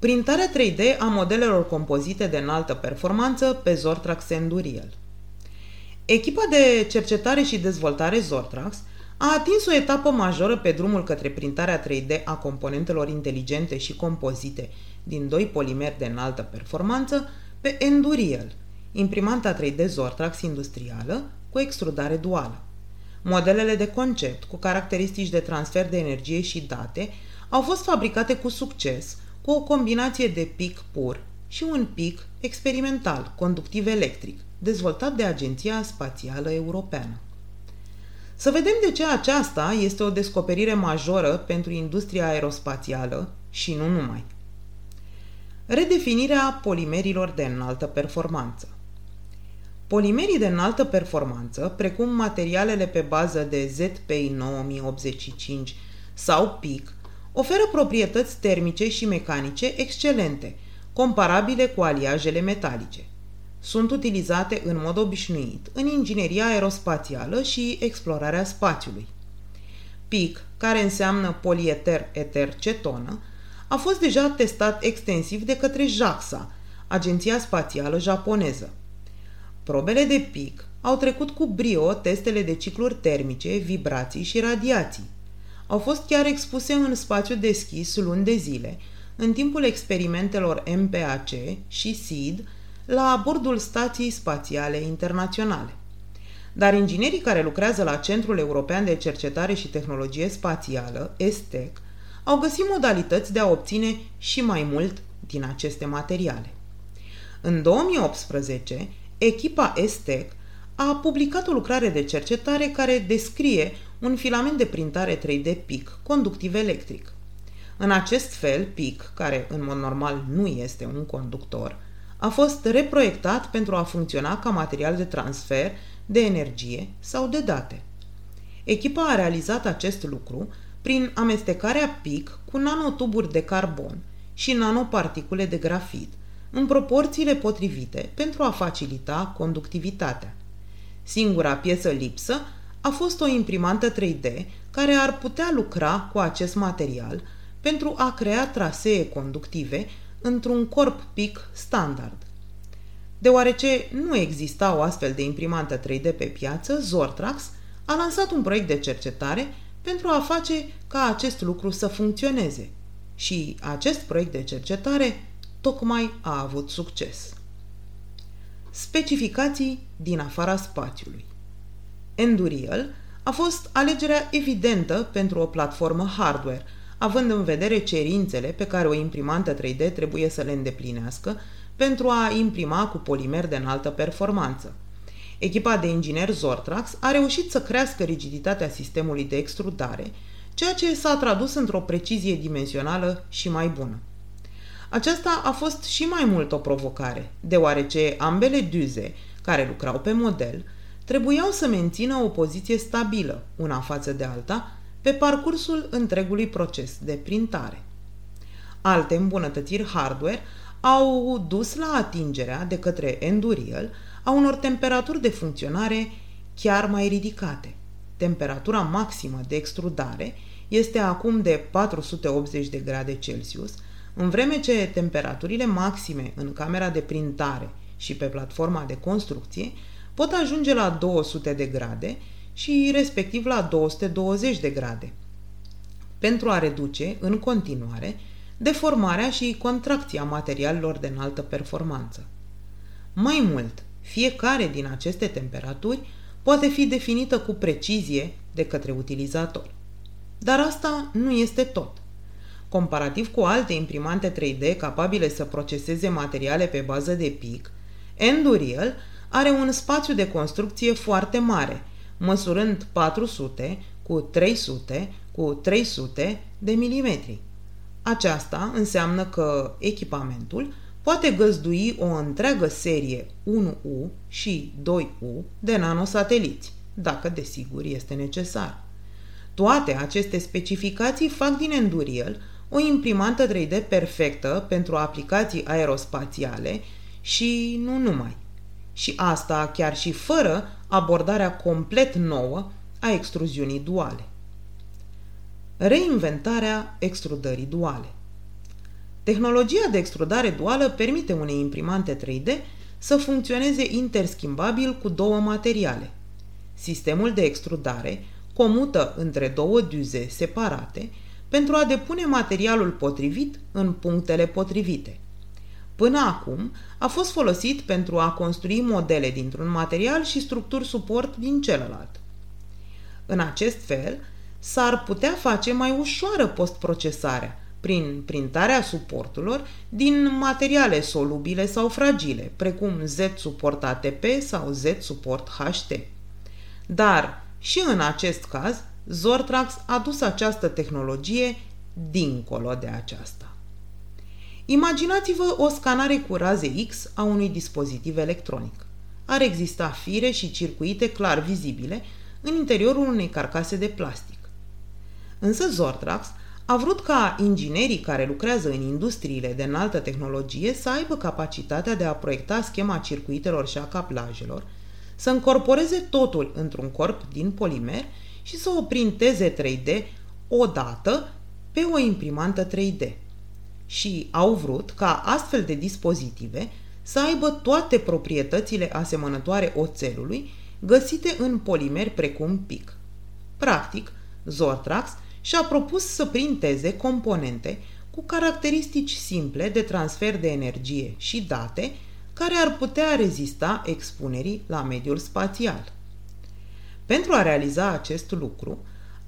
Printarea 3D a modelelor compozite de înaltă performanță pe Zortrax Enduriel. Echipa de cercetare și dezvoltare Zortrax a atins o etapă majoră pe drumul către printarea 3D a componentelor inteligente și compozite din doi polimeri de înaltă performanță pe Enduriel, imprimanta 3D Zortrax industrială cu extrudare duală. Modelele de concept cu caracteristici de transfer de energie și date au fost fabricate cu succes cu o combinație de pic pur și un pic experimental, conductiv electric, dezvoltat de Agenția Spațială Europeană. Să vedem de ce aceasta este o descoperire majoră pentru industria aerospațială și nu numai. Redefinirea polimerilor de înaltă performanță. Polimerii de înaltă performanță, precum materialele pe bază de ZPI 9085 sau PIC, oferă proprietăți termice și mecanice excelente, comparabile cu aliajele metalice. Sunt utilizate în mod obișnuit în ingineria aerospațială și explorarea spațiului. PIC, care înseamnă polieter eter cetonă, a fost deja testat extensiv de către JAXA, Agenția Spațială Japoneză. Probele de PIC au trecut cu brio testele de cicluri termice, vibrații și radiații au fost chiar expuse în spațiu deschis luni de zile, în timpul experimentelor MPAC și SEED la bordul Stației Spațiale Internaționale. Dar inginerii care lucrează la Centrul European de Cercetare și Tehnologie Spațială, ESTEC, au găsit modalități de a obține și mai mult din aceste materiale. În 2018, echipa ESTEC a publicat o lucrare de cercetare care descrie un filament de printare 3D PIC, conductiv electric. În acest fel, PIC, care în mod normal nu este un conductor, a fost reproiectat pentru a funcționa ca material de transfer de energie sau de date. Echipa a realizat acest lucru prin amestecarea PIC cu nanotuburi de carbon și nanoparticule de grafit, în proporțiile potrivite pentru a facilita conductivitatea. Singura piesă lipsă a fost o imprimantă 3D care ar putea lucra cu acest material pentru a crea trasee conductive într-un corp pic standard. Deoarece nu exista o astfel de imprimantă 3D pe piață, Zortrax a lansat un proiect de cercetare pentru a face ca acest lucru să funcționeze. Și acest proiect de cercetare tocmai a avut succes. Specificații din afara spațiului Endurial a fost alegerea evidentă pentru o platformă hardware, având în vedere cerințele pe care o imprimantă 3D trebuie să le îndeplinească pentru a imprima cu polimer de înaltă performanță. Echipa de ingineri Zortrax a reușit să crească rigiditatea sistemului de extrudare, ceea ce s-a tradus într-o precizie dimensională și mai bună. Aceasta a fost și mai mult o provocare, deoarece ambele duze care lucrau pe model trebuiau să mențină o poziție stabilă, una față de alta, pe parcursul întregului proces de printare. Alte îmbunătățiri hardware au dus la atingerea de către Endurial a unor temperaturi de funcționare chiar mai ridicate. Temperatura maximă de extrudare este acum de 480 de grade Celsius, în vreme ce temperaturile maxime în camera de printare și pe platforma de construcție pot ajunge la 200 de grade și respectiv la 220 de grade, pentru a reduce, în continuare, deformarea și contracția materialelor de înaltă performanță. Mai mult, fiecare din aceste temperaturi poate fi definită cu precizie de către utilizator. Dar asta nu este tot. Comparativ cu alte imprimante 3D capabile să proceseze materiale pe bază de pic, Endurial are un spațiu de construcție foarte mare, măsurând 400 cu 300 cu 300 de milimetri. Aceasta înseamnă că echipamentul poate găzdui o întreagă serie 1U și 2U de nanosateliți, dacă desigur este necesar. Toate aceste specificații fac din Endurial o imprimantă 3D perfectă pentru aplicații aerospațiale și nu numai și asta chiar și fără abordarea complet nouă a extruziunii duale. Reinventarea extrudării duale Tehnologia de extrudare duală permite unei imprimante 3D să funcționeze interschimbabil cu două materiale. Sistemul de extrudare comută între două duze separate pentru a depune materialul potrivit în punctele potrivite. Până acum a fost folosit pentru a construi modele dintr-un material și structuri suport din celălalt. În acest fel, s-ar putea face mai ușoară postprocesarea, prin printarea suporturilor din materiale solubile sau fragile, precum Z-suport ATP sau Z-suport HT. Dar și în acest caz, Zortrax a dus această tehnologie dincolo de aceasta. Imaginați-vă o scanare cu raze X a unui dispozitiv electronic. Ar exista fire și circuite clar vizibile în interiorul unei carcase de plastic. Însă Zortrax a vrut ca inginerii care lucrează în industriile de înaltă tehnologie să aibă capacitatea de a proiecta schema circuitelor și a caplajelor, să încorporeze totul într-un corp din polimer și să o printeze 3D odată pe o imprimantă 3D. Și au vrut ca astfel de dispozitive să aibă toate proprietățile asemănătoare oțelului găsite în polimeri precum PIC. Practic, Zortrax și-a propus să printeze componente cu caracteristici simple de transfer de energie și date care ar putea rezista expunerii la mediul spațial. Pentru a realiza acest lucru,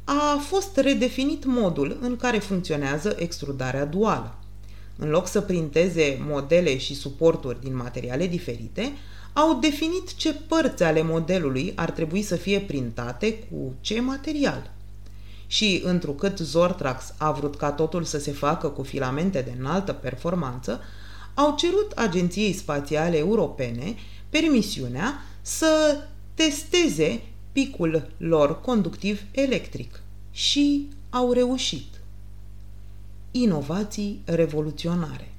a fost redefinit modul în care funcționează extrudarea duală. În loc să printeze modele și suporturi din materiale diferite, au definit ce părți ale modelului ar trebui să fie printate cu ce material. Și întrucât Zortrax a vrut ca totul să se facă cu filamente de înaltă performanță, au cerut Agenției Spațiale Europene permisiunea să testeze picul lor conductiv electric și au reușit. Inovații revoluționare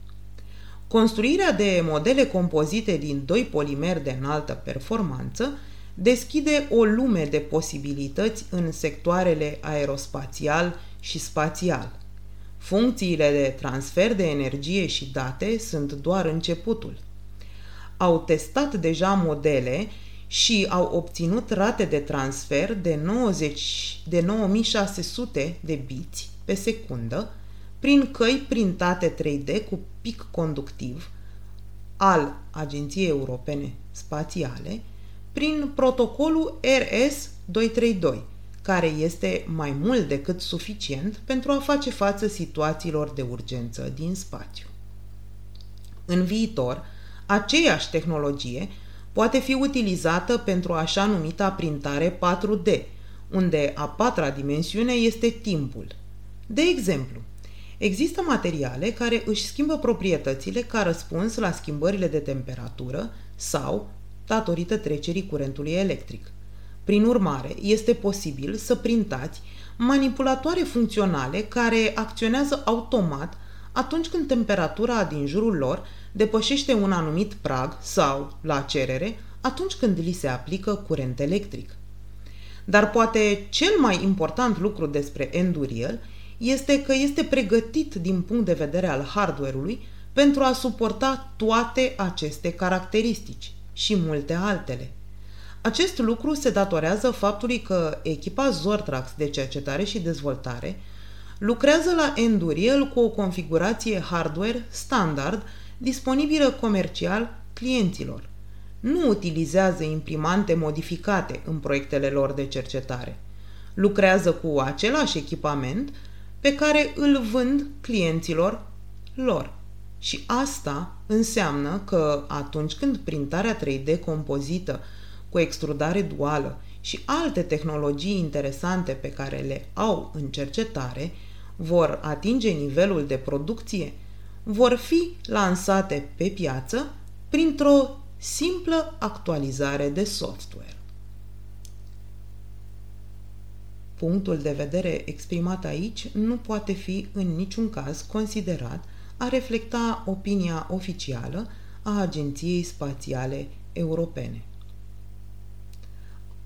Construirea de modele compozite din doi polimeri de înaltă performanță deschide o lume de posibilități în sectoarele aerospațial și spațial. Funcțiile de transfer de energie și date sunt doar începutul. Au testat deja modele și au obținut rate de transfer de, 90, de 9600 de biți pe secundă prin căi printate 3D cu pic conductiv al Agenției Europene Spațiale prin protocolul RS-232, care este mai mult decât suficient pentru a face față situațiilor de urgență din spațiu. În viitor, aceeași tehnologie poate fi utilizată pentru așa numita printare 4D, unde a patra dimensiune este timpul. De exemplu, există materiale care își schimbă proprietățile ca răspuns la schimbările de temperatură sau datorită trecerii curentului electric. Prin urmare, este posibil să printați manipulatoare funcționale care acționează automat atunci când temperatura din jurul lor depășește un anumit prag sau, la cerere, atunci când li se aplică curent electric. Dar poate cel mai important lucru despre Enduriel este că este pregătit din punct de vedere al hardware-ului pentru a suporta toate aceste caracteristici și multe altele. Acest lucru se datorează faptului că echipa Zortrax de cercetare și dezvoltare lucrează la Enduriel cu o configurație hardware standard disponibilă comercial clienților. Nu utilizează imprimante modificate în proiectele lor de cercetare. Lucrează cu același echipament pe care îl vând clienților lor. Și asta înseamnă că atunci când printarea 3D compozită cu extrudare duală și alte tehnologii interesante pe care le au în cercetare vor atinge nivelul de producție, vor fi lansate pe piață printr-o simplă actualizare de software. Punctul de vedere exprimat aici nu poate fi în niciun caz considerat a reflecta opinia oficială a Agenției Spațiale Europene.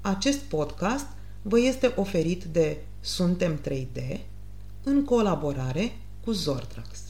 Acest podcast vă este oferit de Suntem 3D în colaborare cu Zortrax.